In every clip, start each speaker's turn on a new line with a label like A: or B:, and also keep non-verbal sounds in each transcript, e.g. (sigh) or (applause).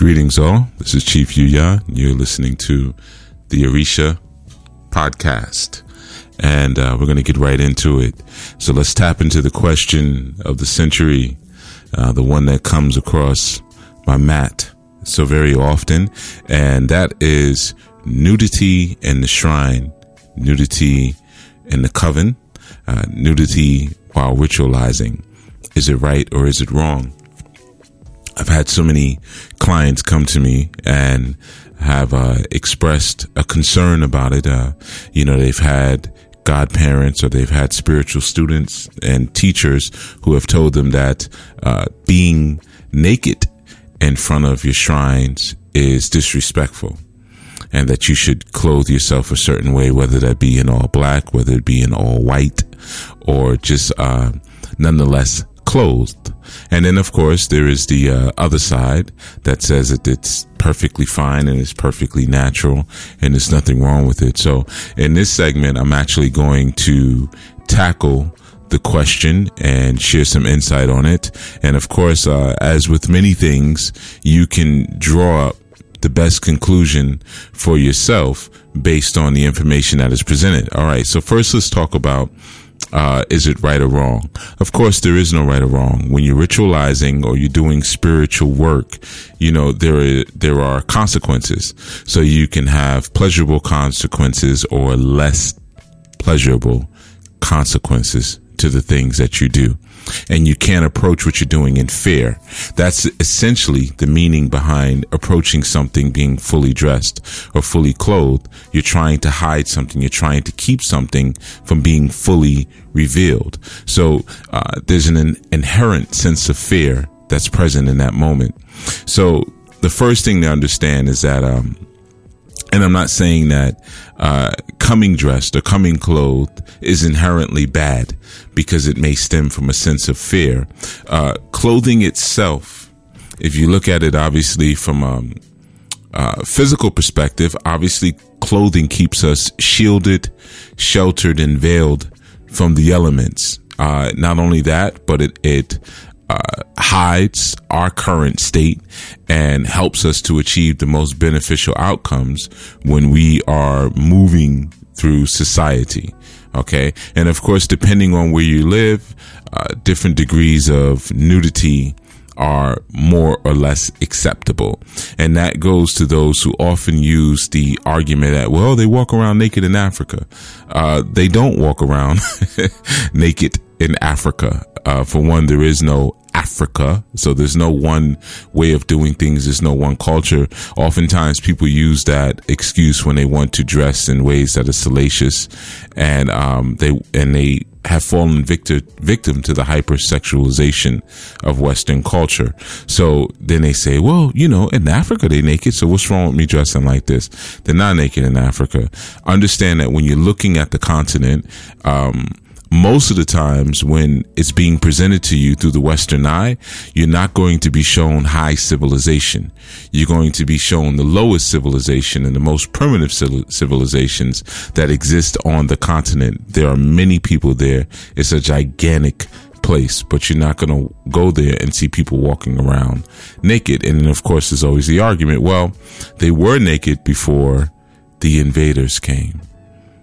A: Greetings, all. This is Chief Yuya. You're listening to the Orisha podcast, and uh, we're going to get right into it. So let's tap into the question of the century, uh, the one that comes across my mat so very often, and that is nudity in the shrine, nudity in the coven, uh, nudity while ritualizing. Is it right or is it wrong? I've had so many clients come to me and have uh, expressed a concern about it. Uh, you know, they've had godparents or they've had spiritual students and teachers who have told them that uh, being naked in front of your shrines is disrespectful and that you should clothe yourself a certain way, whether that be in all black, whether it be in all white, or just uh, nonetheless clothed. And then, of course, there is the uh, other side that says that it's perfectly fine and it's perfectly natural and there's nothing wrong with it. So, in this segment, I'm actually going to tackle the question and share some insight on it. And of course, uh, as with many things, you can draw up the best conclusion for yourself based on the information that is presented. All right. So first, let's talk about uh, is it right or wrong? Of course, there is no right or wrong. When you're ritualizing or you're doing spiritual work, you know there there are consequences. So you can have pleasurable consequences or less pleasurable consequences to the things that you do and you can't approach what you're doing in fear. That's essentially the meaning behind approaching something being fully dressed or fully clothed. You're trying to hide something. You're trying to keep something from being fully revealed. So uh, there's an inherent sense of fear that's present in that moment. So the first thing to understand is that um, and I'm not saying that uh, coming dressed or coming clothed is inherently bad because it may stem from a sense of fear. Uh, clothing itself, if you look at it obviously from a, a physical perspective, obviously clothing keeps us shielded, sheltered, and veiled from the elements. Uh, not only that, but it, it uh, hides our current state and helps us to achieve the most beneficial outcomes when we are moving through society. Okay. And of course, depending on where you live, uh, different degrees of nudity are more or less acceptable. And that goes to those who often use the argument that, well, they walk around naked in Africa. Uh, they don't walk around (laughs) naked in Africa. Uh, for one, there is no Africa. So there's no one way of doing things. There's no one culture. Oftentimes people use that excuse when they want to dress in ways that are salacious and, um, they, and they have fallen victim, victim to the hypersexualization of Western culture. So then they say, well, you know, in Africa they naked. So what's wrong with me dressing like this? They're not naked in Africa. Understand that when you're looking at the continent, um, most of the times when it's being presented to you through the Western eye, you're not going to be shown high civilization. You're going to be shown the lowest civilization and the most primitive civilizations that exist on the continent. There are many people there. It's a gigantic place, but you're not going to go there and see people walking around naked. And of course, there's always the argument, well, they were naked before the invaders came.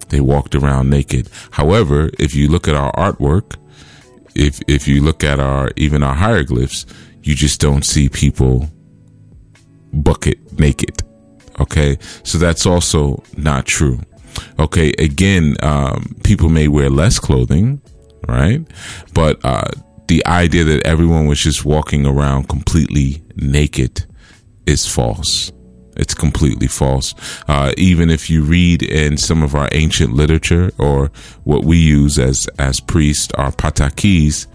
A: They walked around naked. However, if you look at our artwork, if if you look at our even our hieroglyphs, you just don't see people bucket naked. Okay, so that's also not true. Okay, again, um, people may wear less clothing, right? But uh, the idea that everyone was just walking around completely naked is false. It's completely false. Uh, even if you read in some of our ancient literature or what we use as, as priests, our patakis,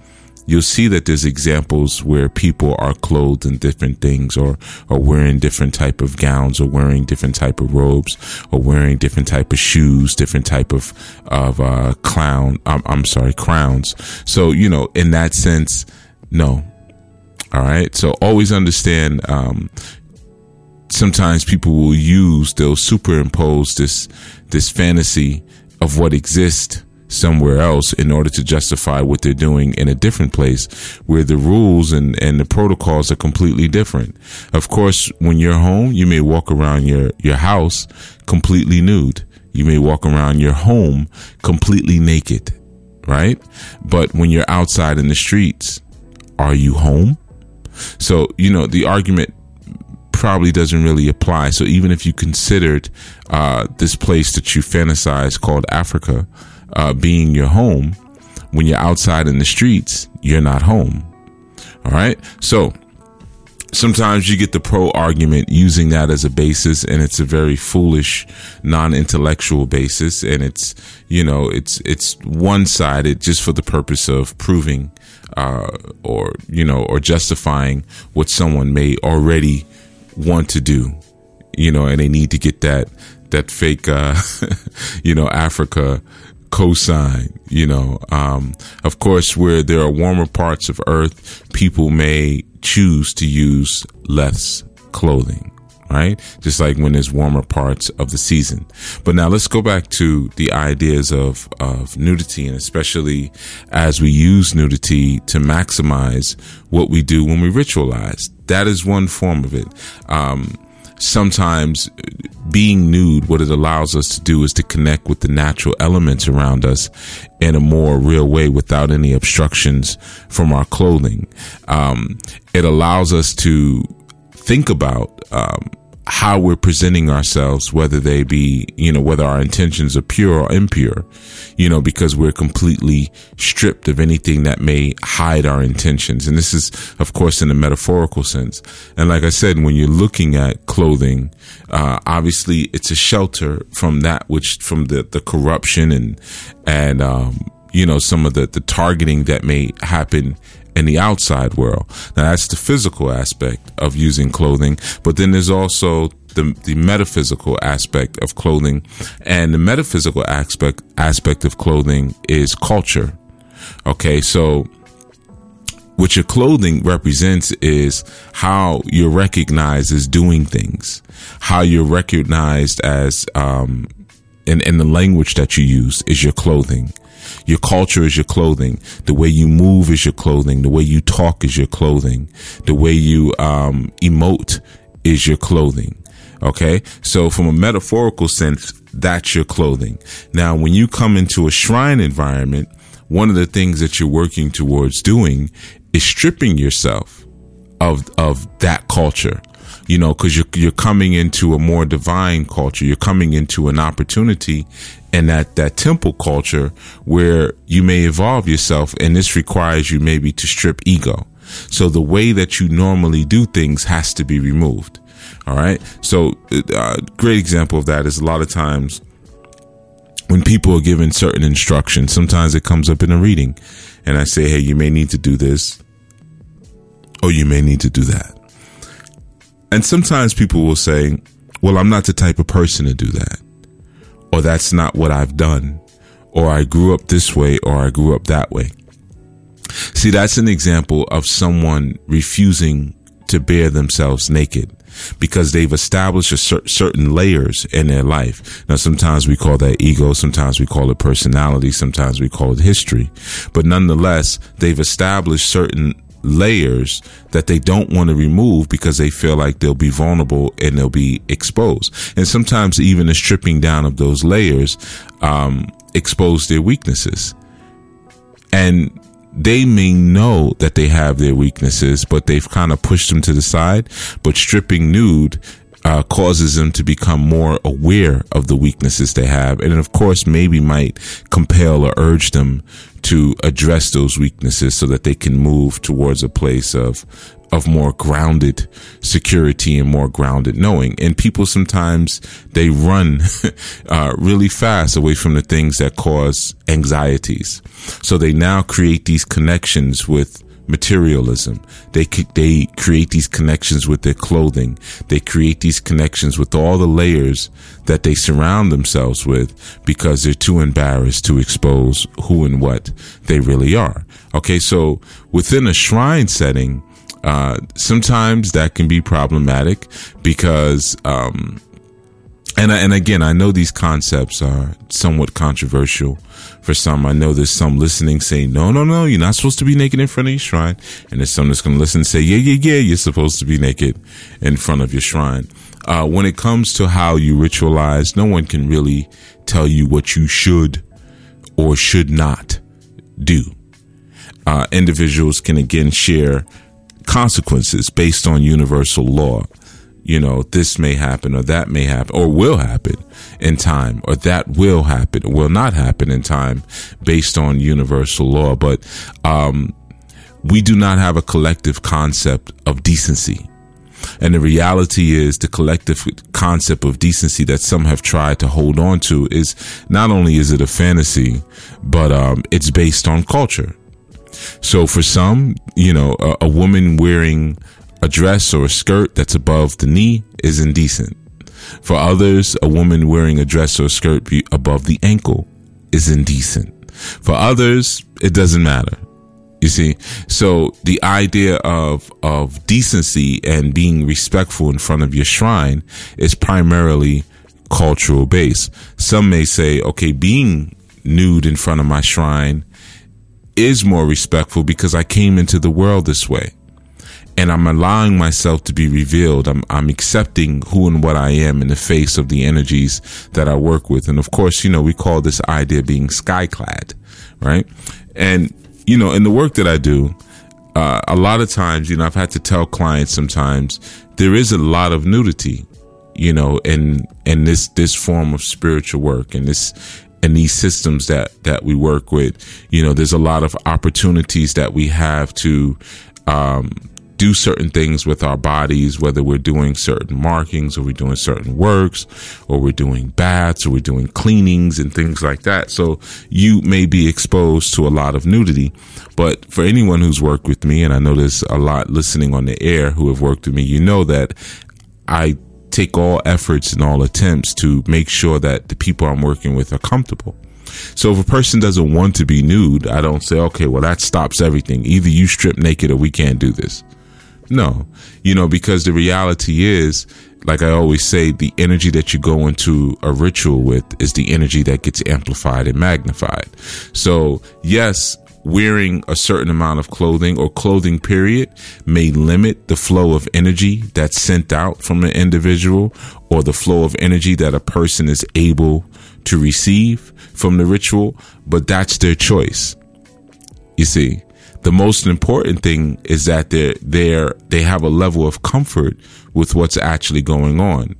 A: you'll see that there's examples where people are clothed in different things or are wearing different type of gowns or wearing different type of robes or wearing different type of shoes, different type of, of, uh, clown, I'm, I'm sorry, crowns. So, you know, in that sense, no. All right. So always understand, um, sometimes people will use, they'll superimpose this, this fantasy of what exists somewhere else in order to justify what they're doing in a different place where the rules and, and the protocols are completely different. Of course, when you're home, you may walk around your, your house completely nude. You may walk around your home completely naked, right? But when you're outside in the streets, are you home? So, you know, the argument probably doesn't really apply. So even if you considered uh, this place that you fantasize called Africa uh, being your home, when you're outside in the streets, you're not home. All right. So sometimes you get the pro argument using that as a basis and it's a very foolish non-intellectual basis and it's you know it's it's one-sided just for the purpose of proving uh, or you know or justifying what someone may already want to do you know and they need to get that that fake uh, (laughs) you know africa cosign you know. Um, of course where there are warmer parts of earth people may choose to use less clothing right? Just like when there's warmer parts of the season. But now let's go back to the ideas of, of nudity and especially as we use nudity to maximize what we do when we ritualize. That is one form of it. Um, sometimes being nude, what it allows us to do is to connect with the natural elements around us in a more real way without any obstructions from our clothing. Um, it allows us to think about um, how we're presenting ourselves, whether they be, you know, whether our intentions are pure or impure, you know, because we're completely stripped of anything that may hide our intentions. And this is, of course, in a metaphorical sense. And like I said, when you're looking at clothing, uh, obviously it's a shelter from that which, from the, the corruption and, and, um, you know, some of the, the targeting that may happen in the outside world. Now that's the physical aspect of using clothing, but then there's also the, the metaphysical aspect of clothing and the metaphysical aspect aspect of clothing is culture. Okay. So what your clothing represents is how you're recognized as doing things, how you're recognized as, um, in, in the language that you use is your clothing. Your culture is your clothing. The way you move is your clothing. The way you talk is your clothing. The way you um, emote is your clothing. Okay. So from a metaphorical sense, that's your clothing. Now, when you come into a shrine environment, one of the things that you're working towards doing is stripping yourself of, of that culture you know, because you're you're coming into a more divine culture. You're coming into an opportunity and that that temple culture where you may evolve yourself, and this requires you maybe to strip ego. So the way that you normally do things has to be removed. All right. So a uh, great example of that is a lot of times when people are given certain instructions, sometimes it comes up in a reading and I say, Hey, you may need to do this or you may need to do that. And sometimes people will say, well, I'm not the type of person to do that. Or that's not what I've done. Or I grew up this way or I grew up that way. See, that's an example of someone refusing to bear themselves naked because they've established a cer- certain layers in their life. Now, sometimes we call that ego, sometimes we call it personality, sometimes we call it history, but nonetheless, they've established certain layers that they don't want to remove because they feel like they'll be vulnerable and they'll be exposed. And sometimes even the stripping down of those layers um, expose their weaknesses. And they may know that they have their weaknesses, but they've kind of pushed them to the side. But stripping nude uh, causes them to become more aware of the weaknesses they have. And of course, maybe might compel or urge them to address those weaknesses so that they can move towards a place of, of more grounded security and more grounded knowing. And people sometimes they run (laughs) uh, really fast away from the things that cause anxieties. So they now create these connections with materialism. They they create these connections with their clothing. They create these connections with all the layers that they surround themselves with because they're too embarrassed to expose who and what they really are. Okay, so within a shrine setting, uh, sometimes that can be problematic because um, and and again, I know these concepts are somewhat controversial for some. I know there's some listening saying, "No, no, no, you're not supposed to be naked in front of your shrine," and there's some that's going to listen and say, "Yeah, yeah, yeah, you're supposed to be naked in front of your shrine." Uh, when it comes to how you ritualize, no one can really tell you what you should or should not do. Uh, individuals can again share consequences based on universal law you know, this may happen or that may happen or will happen in time or that will happen or will not happen in time based on universal law. But, um, we do not have a collective concept of decency. And the reality is the collective concept of decency that some have tried to hold on to is not only is it a fantasy, but, um, it's based on culture. So for some, you know, a, a woman wearing a dress or a skirt that's above the knee is indecent. For others, a woman wearing a dress or a skirt above the ankle is indecent. For others, it doesn't matter. You see, so the idea of of decency and being respectful in front of your shrine is primarily cultural based. Some may say, okay, being nude in front of my shrine is more respectful because I came into the world this way and I'm allowing myself to be revealed. I'm, I'm accepting who and what I am in the face of the energies that I work with. And of course, you know, we call this idea being skyclad, right? And, you know, in the work that I do, uh, a lot of times, you know, I've had to tell clients sometimes there is a lot of nudity, you know, in, in this, this form of spiritual work and this, and these systems that, that we work with, you know, there's a lot of opportunities that we have to, um, do certain things with our bodies, whether we're doing certain markings or we're doing certain works or we're doing baths or we're doing cleanings and things like that. So you may be exposed to a lot of nudity. But for anyone who's worked with me, and I know there's a lot listening on the air who have worked with me, you know that I take all efforts and all attempts to make sure that the people I'm working with are comfortable. So if a person doesn't want to be nude, I don't say, okay, well, that stops everything. Either you strip naked or we can't do this. No, you know, because the reality is, like I always say, the energy that you go into a ritual with is the energy that gets amplified and magnified. So, yes, wearing a certain amount of clothing or clothing period may limit the flow of energy that's sent out from an individual or the flow of energy that a person is able to receive from the ritual, but that's their choice. You see, the most important thing is that they're they're they have a level of comfort with what's actually going on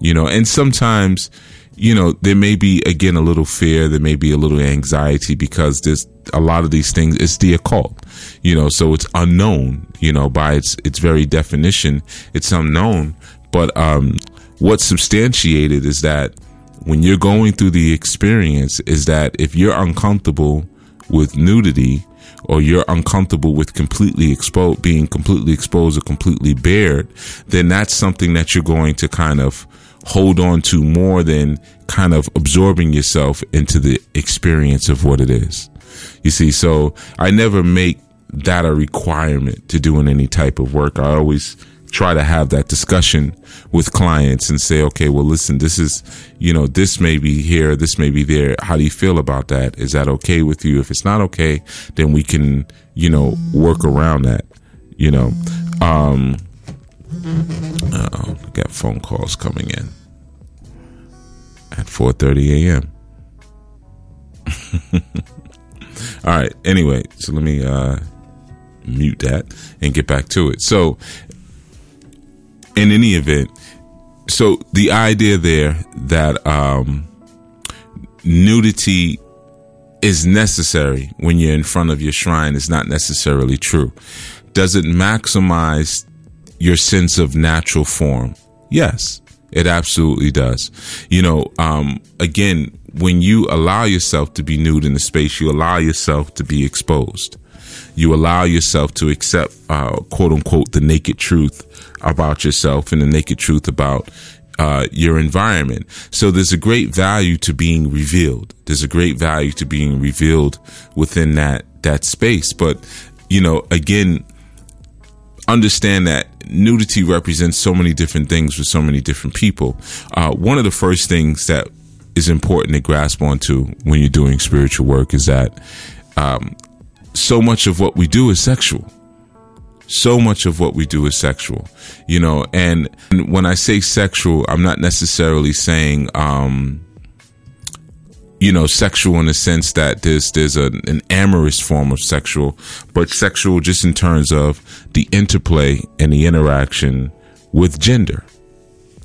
A: you know? And sometimes you know there may be again a little fear there may be a little anxiety because there's a lot of these things it's the occult you know? So it's unknown you know by its its very definition it's unknown. But um what's substantiated is that when you're going through the experience is that if you're uncomfortable with nudity or you're uncomfortable with completely exposed, being completely exposed or completely bared, then that's something that you're going to kind of hold on to more than kind of absorbing yourself into the experience of what it is. You see, so I never make that a requirement to doing any type of work. I always try to have that discussion with clients and say, okay, well, listen, this is, you know, this may be here, this may be there. How do you feel about that? Is that okay with you? If it's not okay, then we can, you know, work around that, you know. Um, uh, got phone calls coming in at 4:30 a.m. (laughs) All right. Anyway, so let me uh, mute that and get back to it. So in any event, so the idea there that um, nudity is necessary when you're in front of your shrine is not necessarily true. Does it maximize your sense of natural form? Yes, it absolutely does. You know, um, again, when you allow yourself to be nude in the space, you allow yourself to be exposed you allow yourself to accept, uh, quote unquote, the naked truth about yourself and the naked truth about uh, your environment. So there's a great value to being revealed. There's a great value to being revealed within that that space. But you know, again, understand that nudity represents so many different things for so many different people. Uh, one of the first things that is important to grasp onto when you're doing spiritual work is that um, so much of what we do is sexual. So much of what we do is sexual, you know, and when I say sexual, I'm not necessarily saying, um, you know, sexual in the sense that there's there's a, an amorous form of sexual, but sexual just in terms of the interplay and the interaction with gender.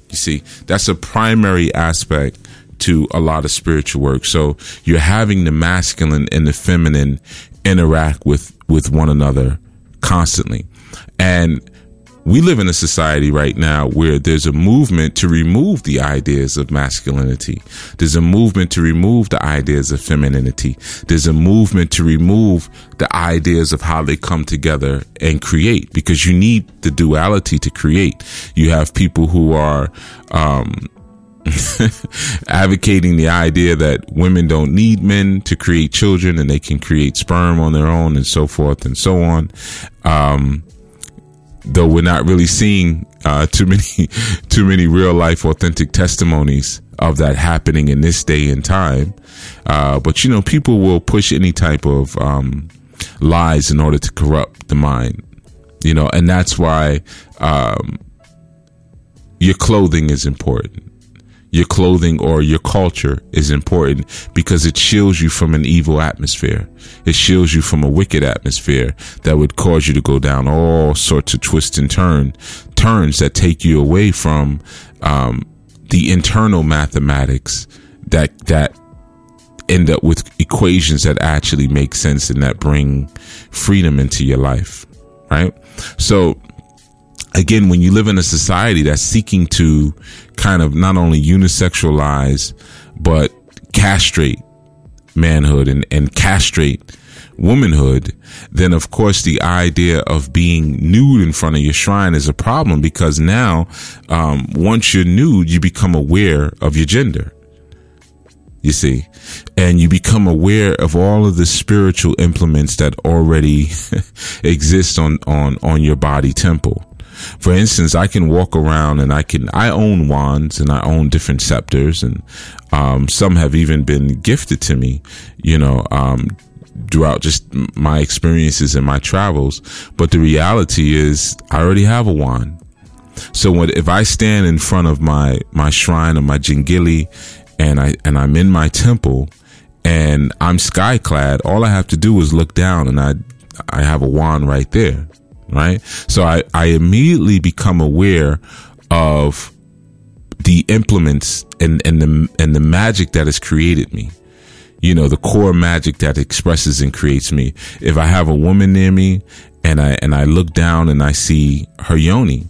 A: You see, that's a primary aspect to a lot of spiritual work. So you're having the masculine and the feminine interact with with one another constantly. And we live in a society right now where there's a movement to remove the ideas of masculinity. There's a movement to remove the ideas of femininity. There's a movement to remove the ideas of how they come together and create because you need the duality to create. You have people who are, um, (laughs) advocating the idea that women don't need men to create children and they can create sperm on their own and so forth and so on. Um, though we're not really seeing uh, too many (laughs) too many real life authentic testimonies of that happening in this day and time. Uh, but you know, people will push any type of um, lies in order to corrupt the mind. You know, and that's why um, your clothing is important your clothing or your culture is important because it shields you from an evil atmosphere. It shields you from a wicked atmosphere that would cause you to go down all sorts of twists and turn turns that take you away from um, the internal mathematics that that end up with equations that actually make sense and that bring freedom into your life. Right. So again, when you live in a society that's seeking to kind of not only unisexualize, but castrate manhood and, and castrate womanhood, then of course the idea of being nude in front of your shrine is a problem because now, um, once you're nude, you become aware of your gender. You see, and you become aware of all of the spiritual implements that already (laughs) exist on, on, on your body temple. For instance, I can walk around and I can, I own wands and I own different scepters and, um, some have even been gifted to me, you know, um, throughout just my experiences and my travels. But the reality is I already have a wand. So when, if I stand in front of my, my shrine or my jingili and I, and I'm in my temple and I'm sky clad, all I have to do is look down and I, I have a wand right there right? So I, I immediately become aware of the implements and, and the, and the magic that has created me. You know, the core magic that expresses and creates me. If I have a woman near me and I, and I look down and I see her yoni,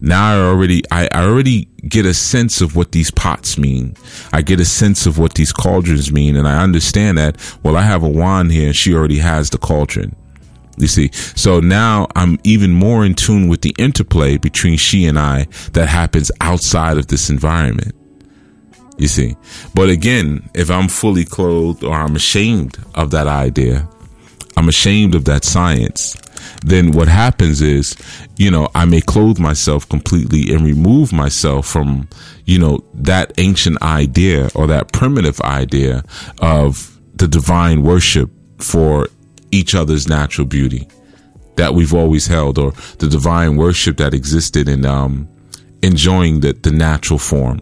A: now I already, I, I already get a sense of what these pots mean. I get a sense of what these cauldrons mean. And I understand that, well, I have a wand here and she already has the cauldron. You see, so now I'm even more in tune with the interplay between she and I that happens outside of this environment. You see, but again, if I'm fully clothed or I'm ashamed of that idea, I'm ashamed of that science, then what happens is, you know, I may clothe myself completely and remove myself from, you know, that ancient idea or that primitive idea of the divine worship for each other's natural beauty that we've always held or the divine worship that existed in um, enjoying the, the natural form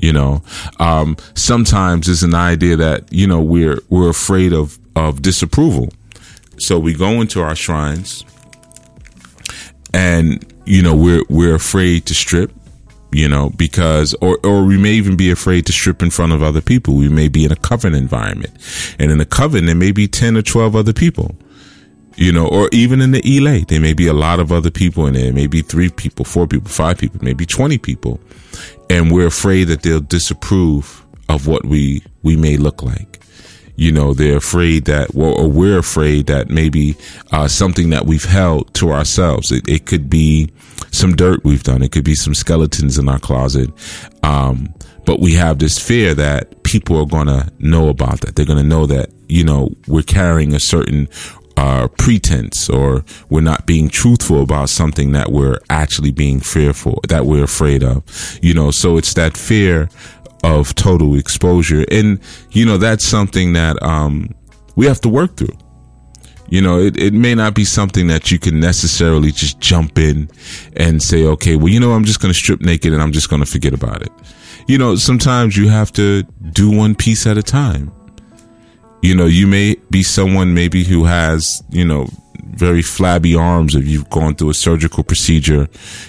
A: you know? Um, sometimes it's an idea that you know we're we're afraid of of disapproval. So we go into our shrines and you know we're we're afraid to strip you know, because, or, or we may even be afraid to strip in front of other people. We may be in a coven environment and in a coven, there may be 10 or 12 other people, you know, or even in the elay, there may be a lot of other people in there. Maybe three people, four people, five people, maybe 20 people. And we're afraid that they'll disapprove of what we, we may look like you know they're afraid that well, or we're afraid that maybe uh, something that we've held to ourselves. It, it, could be some dirt we've done. It could be some skeletons in our closet. Um, but we have this fear that people are going to know about that. They're going to know that you know we're carrying a certain uh, pretense or we're not being truthful about something that we're actually being fearful, that we're afraid of. You know, so it's that fear of total exposure. And, you know, that's something that, um, we have to work through. You know, it, it may not be something that you can necessarily just jump in and say, okay, well, you know, I'm just going to strip naked and I'm just going to forget about it. You know, sometimes you have to do one piece at a time. You know, you may be someone maybe who has, you know, very flabby arms if you've gone through a surgical procedure,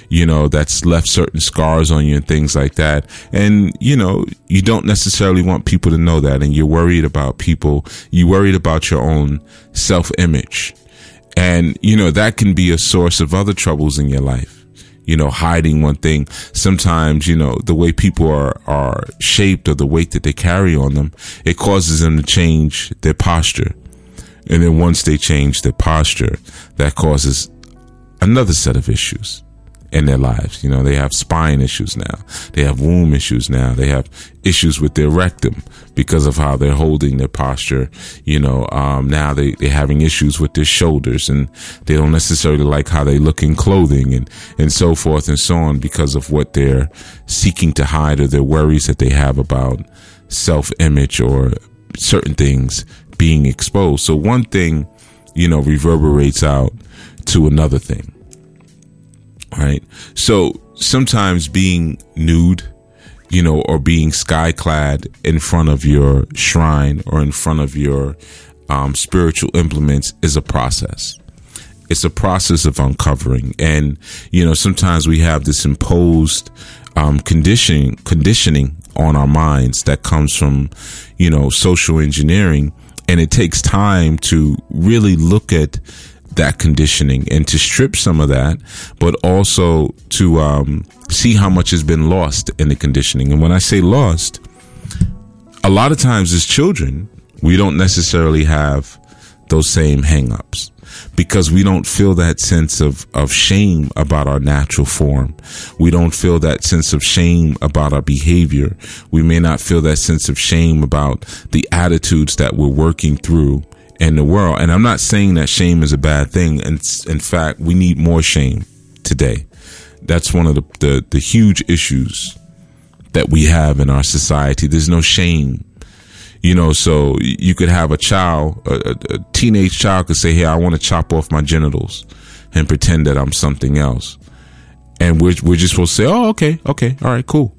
A: you know, that's left certain scars on you and things like that. And, you know, you don't necessarily want people to know that. And you're worried about people, you worried about your own self image. And, you know, that can be a source of other troubles in your life you know, hiding one thing. Sometimes, you know, the way people are, are shaped or the weight that they carry on them, it causes them to change their posture. And then once they change their posture, that causes another set of issues in their lives. You know, they have spine issues now. They have womb issues now. They have issues with their rectum because of how they're holding their posture. You know, um, now they, they're having issues with their shoulders and they don't necessarily like how they look in clothing and, and so forth and so on because of what they're seeking to hide or their worries that they have about self image or certain things being exposed. So one thing, you know, reverberates out to another thing right? So sometimes being nude, you know, or being sky clad in front of your shrine or in front of your um, spiritual implements is a process. It's a process of uncovering, and you know, sometimes we have this imposed um, conditioning conditioning on our minds that comes from, you know, social engineering, and it takes time to really look at that conditioning and to strip some of that, but also to um, see how much has been lost in the conditioning. And when I say lost, a lot of times as children, we don't necessarily have those same hangups because we don't feel that sense of, of shame about our natural form. We don't feel that sense of shame about our behavior. We may not feel that sense of shame about the attitudes that we're working through in the world. And I'm not saying that shame is a bad thing. And in fact, we need more shame today. That's one of the, the, the huge issues that we have in our society. There's no shame. You know, so you could have a child, a, a teenage child could say, Hey, I want to chop off my genitals and pretend that I'm something else. And we're, we're just supposed to say, Oh, okay, okay, all right, cool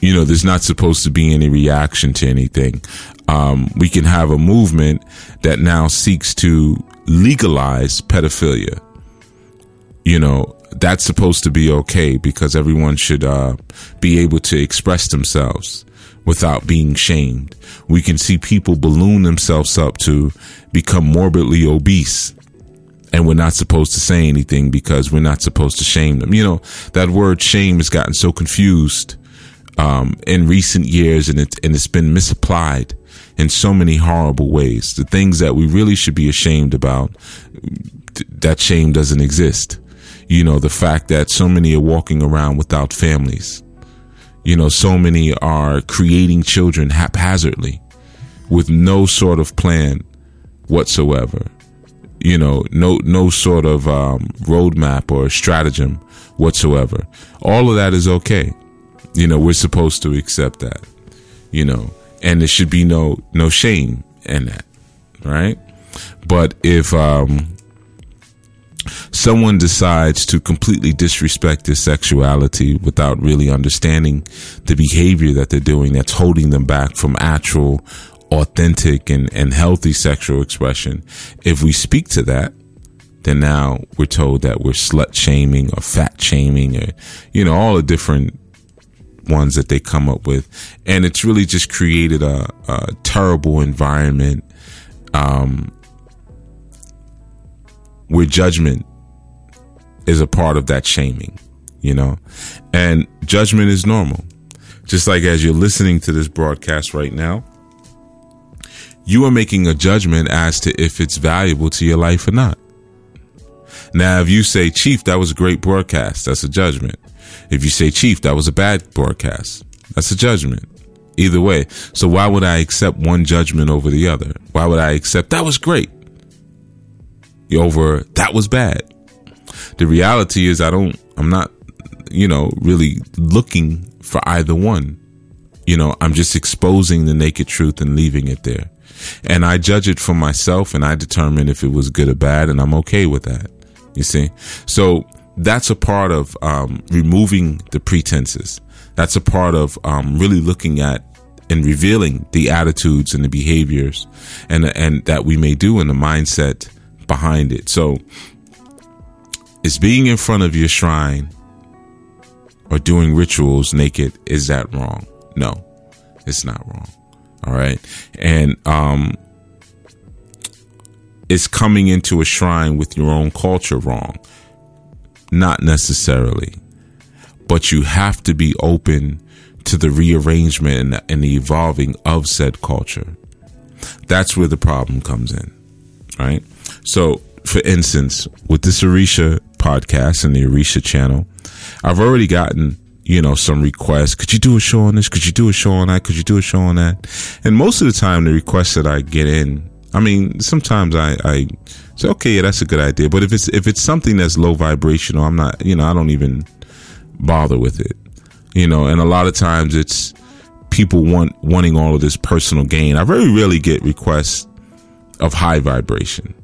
A: you know, there's not supposed to be any reaction to anything. Um, we can have a movement that now seeks to legalize pedophilia. You know, that's supposed to be okay because everyone should uh, be able to express themselves without being shamed. We can see people balloon themselves up to become morbidly obese. And we're not supposed to say anything because we're not supposed to shame them. You know, that word shame has gotten so confused um, in recent years, and it's and it's been misapplied in so many horrible ways. The things that we really should be ashamed about, that shame doesn't exist. You know, the fact that so many are walking around without families. You know, so many are creating children haphazardly with no sort of plan whatsoever. You know, no no sort of um, roadmap or stratagem whatsoever. All of that is okay. You know, we're supposed to accept that. You know, and there should be no no shame in that, right? But if um, someone decides to completely disrespect their sexuality without really understanding the behavior that they're doing that's holding them back from actual authentic and, and healthy sexual expression. If we speak to that then now we're told that we're slut shaming or fat shaming or you know all the different ones that they come up with, and it's really just created a, a terrible environment. Um, where judgment is a part of that shaming, you know, and judgment is normal. Just like as you're listening to this broadcast right now, you are making a judgment as to if it's valuable to your life or not. Now, if you say, Chief, that was a great broadcast, that's a judgment. If you say, Chief, that was a bad broadcast, that's a judgment. Either way. So why would I accept one judgment over the other? Why would I accept that was great? Over that was bad. The reality is I don't I'm not you know really looking for either one. You know, I'm just exposing the naked truth and leaving it there. And I judge it for myself and I determine if it was good or bad and I'm okay with that. You see? So that's a part of um, removing the pretenses. That's a part of um, really looking at and revealing the attitudes and the behaviors and and that we may do in the mindset behind it. So is being in front of your shrine or doing rituals naked is that wrong? No. It's not wrong. All right. And um is coming into a shrine with your own culture wrong? Not necessarily. But you have to be open to the rearrangement and, and the evolving of said culture. That's where the problem comes in. Right? So, for instance, with this Orisha podcast and the Orisha channel, I've already gotten you know, some requests. Could you do a show on this? Could you do a show on that? Could you do a show on that? And most of the time, the requests that I get in, I mean, sometimes I, I say, okay, yeah, that's a good idea. But if it's, if it's something that's low vibrational, I'm not, you know, I don't even bother with it, you know, and a lot of times it's people want, wanting all of this personal gain. I very rarely get requests of high vibration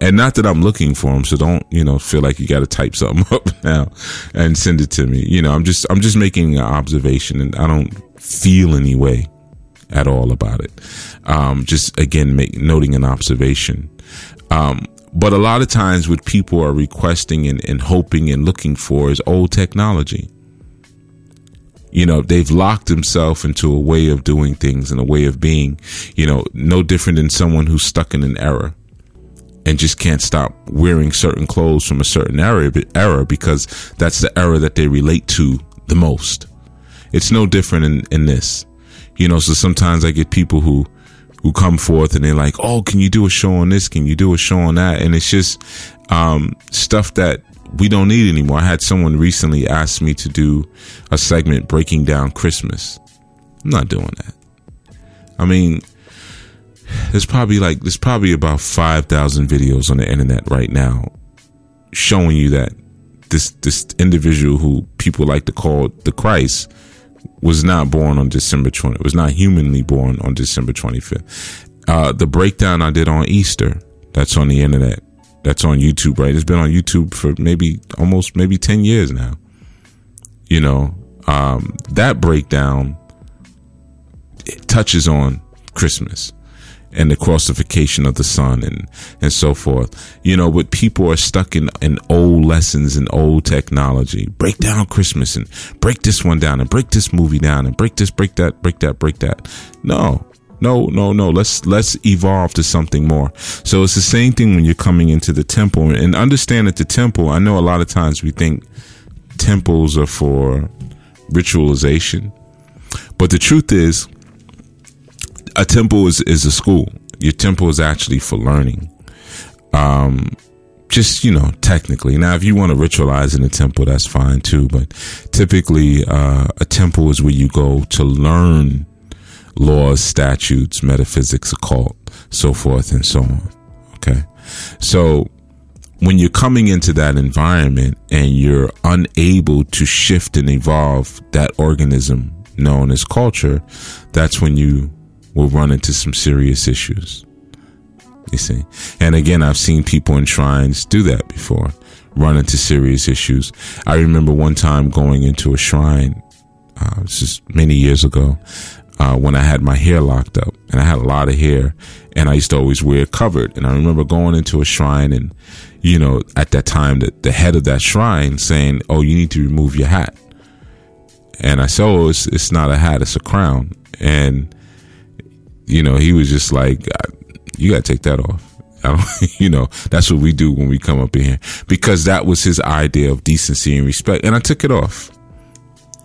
A: and not that I'm looking for them, so don't you know feel like you got to type something (laughs) up now and send it to me. You know, I'm just I'm just making an observation, and I don't feel any way at all about it. Um, just again, make, noting an observation. Um, but a lot of times, what people are requesting and, and hoping and looking for is old technology. You know, they've locked themselves into a way of doing things and a way of being, you know, no different than someone who's stuck in an era and just can't stop wearing certain clothes from a certain era, era because that's the era that they relate to the most. It's no different in, in this, you know. So sometimes I get people who who come forth and they're like, "Oh, can you do a show on this? Can you do a show on that?" And it's just um, stuff that we don't need anymore. I had someone recently ask me to do a segment breaking down Christmas. I'm not doing that. I mean, there's probably like there's probably about 5,000 videos on the internet right now showing you that this this individual who people like to call the Christ was not born on December 20 was not humanly born on December 25th. Uh, the breakdown I did on Easter that's on the internet that's on YouTube right? It's been on YouTube for maybe almost maybe 10 years now you know? Um, that breakdown touches on Christmas and the crucifixion of the son and and so forth. You know but people are stuck in in old lessons and old technology. Break down christmas and break this one down and break this movie down and break this break that break that break that. No no no no. Let's let's evolve to something more. So it's the same thing when you're coming into the temple. And understand that the temple i know a lot of times we think temples are for ritualization. But the truth is a temple is, is a school. Your temple is actually for learning. Um, just, you know, technically. Now, if you want to ritualize in a temple, that's fine too. But typically, uh, a temple is where you go to learn laws, statutes, metaphysics, occult, so forth and so on. Okay. So when you're coming into that environment and you're unable to shift and evolve that organism known as culture, that's when you will run into some serious issues. You see? And again, I've seen people in shrines do that before, run into serious issues. I remember one time going into a shrine, uh, this is many years ago, uh, when I had my hair locked up and I had a lot of hair and I used to always wear it covered. And I remember going into a shrine and, you know, at that time, the, the head of that shrine saying, Oh, you need to remove your hat. And I said, Oh, it's, it's not a hat, it's a crown. And you know, he was just like, you got to take that off. (laughs) You know, that's what we do when we come up in here because that was his idea of decency and respect. And I took it off.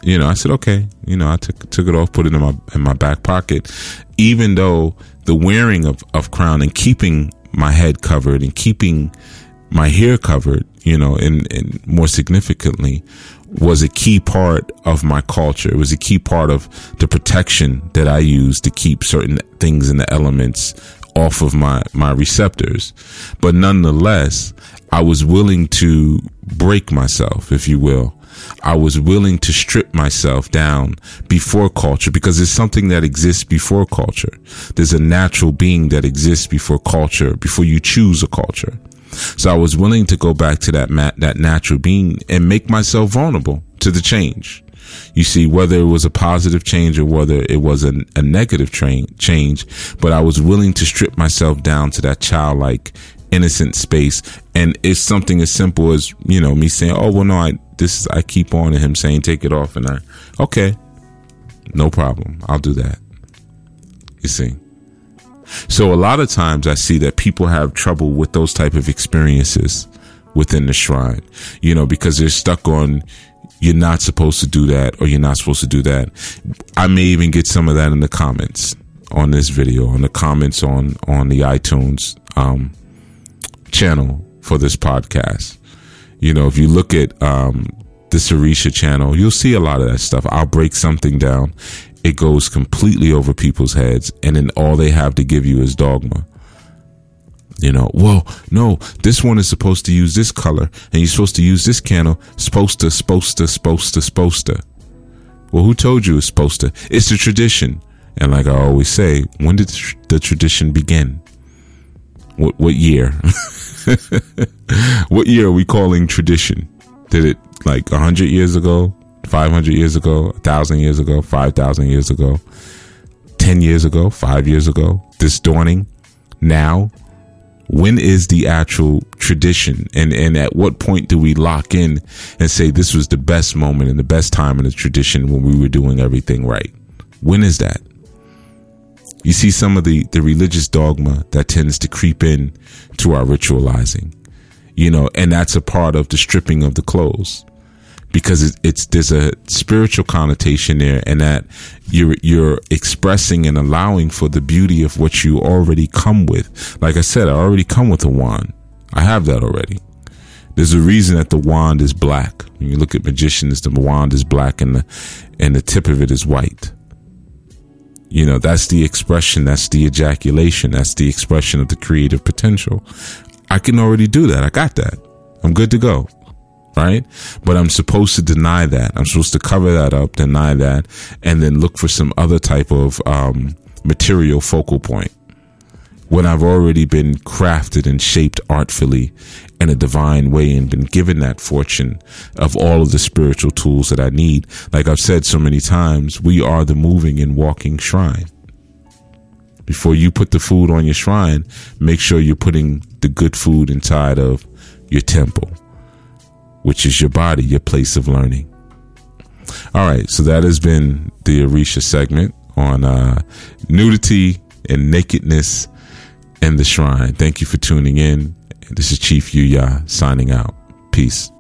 A: You know, I said, okay, you know, I took, took it off, put it in my, in my back pocket, even though the wearing of, of crown and keeping my head covered and keeping my hair covered, you know, and, and more significantly was a key part of my culture. It was a key part of the protection that I used to keep certain things and the elements off of my, my receptors. But nonetheless, I was willing to break myself, if you will. I was willing to strip myself down before culture because it's something that exists before culture. There's a natural being that exists before culture, before you choose a culture. So I was willing to go back to that mat, that natural being and make myself vulnerable to the change. You see, whether it was a positive change or whether it was a, a negative train, change, but I was willing to strip myself down to that childlike, innocent space. And it's something as simple as, you know, me saying, Oh, well, no, I, this, I keep on and him saying, take it off. And I, okay, no problem. I'll do that. You see? So a lot of times I see that people have trouble with those type of experiences within the shrine, you know, because they're stuck on, you're not supposed to do that or you're not supposed to do that. I may even get some of that in the comments on this video, on the comments on, on the iTunes, um, channel for this podcast. You know, if you look at, um, the Orisha channel, you'll see a lot of that stuff. I'll break something down. It goes completely over people's heads and then all they have to give you is dogma you know, well, no, this one is supposed to use this color and you're supposed to use this candle. Supposed to, supposed to, supposed to, supposed to. Well, who told you it's supposed to? It's the tradition. And like I always say, when did the tradition begin? What, what year? (laughs) what year are we calling tradition? Did it like a hundred years ago, 500 years ago, a thousand years ago, 5,000 years ago, 10 years ago, five years ago, this dawning, now, when is the actual tradition? And and at what point do we lock in and say this was the best moment and the best time in the tradition when we were doing everything right? When is that? You see some of the the religious dogma that tends to creep in to our ritualizing you know and that's a part of the stripping of the clothes because it's there's a spiritual connotation there and that you're you're expressing and allowing for the beauty of what you already come with. Like i said i already come with a wand. I have that already. There's a reason that the wand is black. When you look at magicians the wand is black and the and the tip of it is white. You know that's the expression that's the ejaculation that's the expression of the creative potential. I can already do that. I got that. I'm good to go right? But I'm supposed to deny that. I'm supposed to cover that up, deny that, and then look for some other type of um, material focal point when I've already been crafted and shaped artfully in a divine way and been given that fortune of all of the spiritual tools that I need. Like I've said so many times, we are the moving and walking shrine. Before you put the food on your shrine, make sure you're putting the good food inside of your temple which is your body, your place of learning. All right, so that has been the Orisha segment on uh, nudity and nakedness in the shrine. Thank you for tuning in. This is Chief Yuya signing out. Peace.